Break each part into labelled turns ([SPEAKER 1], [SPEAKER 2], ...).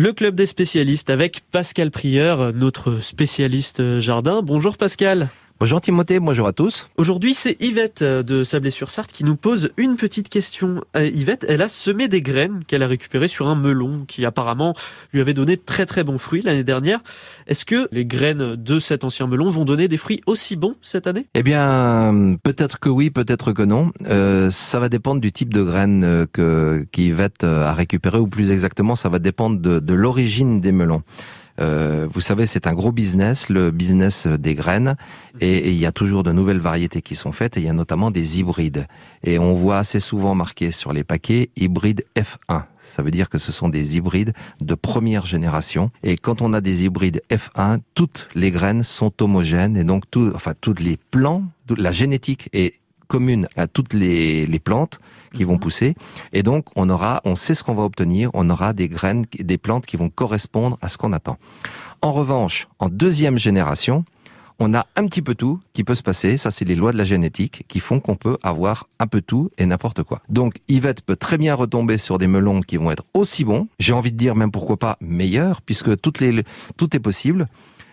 [SPEAKER 1] Le club des spécialistes avec Pascal Prieur, notre spécialiste jardin. Bonjour Pascal.
[SPEAKER 2] Bonjour Timothée, bonjour à tous.
[SPEAKER 1] Aujourd'hui, c'est Yvette euh, de Sablé-sur-Sarthe qui nous pose une petite question. Euh, Yvette, elle a semé des graines qu'elle a récupérées sur un melon qui apparemment lui avait donné très très bons fruits l'année dernière. Est-ce que les graines de cet ancien melon vont donner des fruits aussi bons cette année?
[SPEAKER 2] Eh bien, peut-être que oui, peut-être que non. Euh, ça va dépendre du type de graines euh, que qu'Yvette a récupéré, ou plus exactement, ça va dépendre de, de l'origine des melons. Euh, vous savez, c'est un gros business, le business des graines, et, il y a toujours de nouvelles variétés qui sont faites, et il y a notamment des hybrides. Et on voit assez souvent marqué sur les paquets hybride F1. Ça veut dire que ce sont des hybrides de première génération. Et quand on a des hybrides F1, toutes les graines sont homogènes, et donc tout, enfin, toutes les plants, la génétique est commune à toutes les, les plantes qui vont mhm. pousser. Et donc, on aura, on sait ce qu'on va obtenir. On aura des graines, des plantes qui vont correspondre à ce qu'on attend. En revanche, en deuxième génération, on a un petit peu tout qui peut se passer. Ça, c'est les lois de la génétique qui font qu'on peut avoir un peu tout et n'importe quoi. Donc, Yvette peut très bien retomber sur des melons qui vont être aussi bons. J'ai envie de dire même pourquoi pas meilleurs, puisque toutes les, tout est possible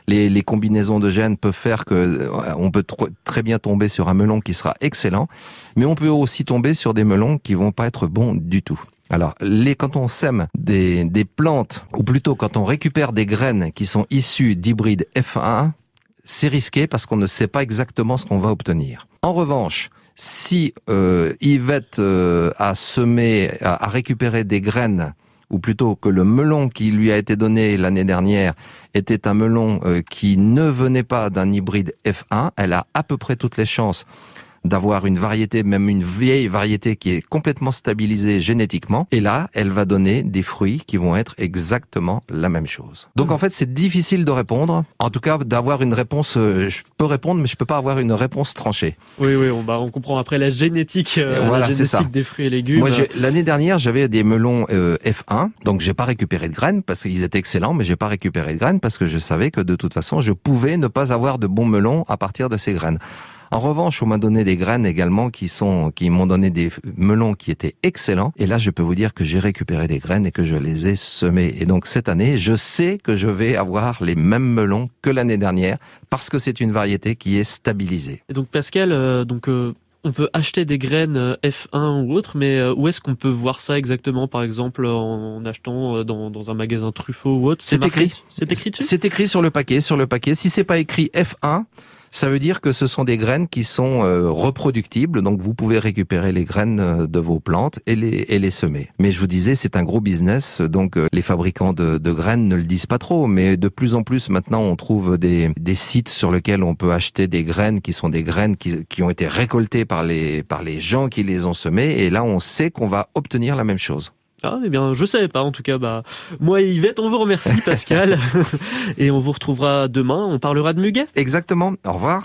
[SPEAKER 2] les, les combinaisons de gènes peuvent faire que euh, on peut très bien tomber sur un melon qui sera excellent, mais on peut aussi tomber sur des melons qui vont pas être bons du tout. Alors, les, quand on sème des, des plantes, ou plutôt quand on récupère des graines qui sont issues d'hybrides F1, c'est risqué parce qu'on ne sait pas exactement ce qu'on va obtenir. En revanche, si euh, Yvette euh, a semé, a récupéré des graines ou plutôt que le melon qui lui a été donné l'année dernière était un melon euh, qui ne venait pas d'un hybride F1, elle a à peu près toutes les chances d'avoir une variété, même une vieille variété qui est complètement stabilisée génétiquement. Et là, elle va donner des fruits qui vont être exactement la même chose. Donc en fait, c'est difficile de répondre. En tout cas, d'avoir une réponse, euh, je peux répondre, mais je peux pas avoir une réponse tranchée.
[SPEAKER 1] Oui, oui, on, bah, on comprend après la génétique, euh, la génétique des fruits et légumes.
[SPEAKER 2] Moi, l'année dernière, j'avais des melons euh, F1, donc j'ai pas récupéré de graines parce qu'ils étaient excellents, mais j'ai pas récupéré de graines parce que je savais que de toute façon, je pouvais ne pas avoir de bons melons à partir de ces graines. En revanche, on m'a donné des graines également qui sont, qui m'ont donné des melons qui étaient excellents. Et là, je peux vous dire que j'ai récupéré des graines et que je les ai semées. Et donc, cette année, je sais que je vais avoir les mêmes melons que l'année dernière parce que c'est une variété qui est stabilisée.
[SPEAKER 1] Et donc, Pascal, euh, donc, euh, on peut acheter des graines euh, F1 ou autre, mais où est-ce qu'on peut voir ça exactement Par exemple, en, achetant dans, dans, un magasin Truffaut ou autre?
[SPEAKER 2] C'est écrit.
[SPEAKER 1] C'est écrit dessus?
[SPEAKER 2] C'est écrit sur le paquet. Sur le paquet. Si c'est pas écrit F1, ça veut dire que ce sont des graines qui sont euh, reproductibles, donc vous pouvez récupérer les graines euh, de vos plantes et les, semer. Mais je vous disais, c'est un gros business, donc euh, les fabricants de, graines ne le disent pas trop, mais de plus en plus maintenant on trouve des, sites sur lesquels on peut acheter des graines qui sont des graines qui, qui ont été récoltées par les, par les gens qui les ont semées, et là on sait qu'on va obtenir la même chose.
[SPEAKER 1] Ah, eh bien, je savais pas. En tout cas, bah, moi et Yvette, on vous remercie, Pascal. et on vous retrouvera demain. On parlera de muguet.
[SPEAKER 2] Exactement. Au revoir.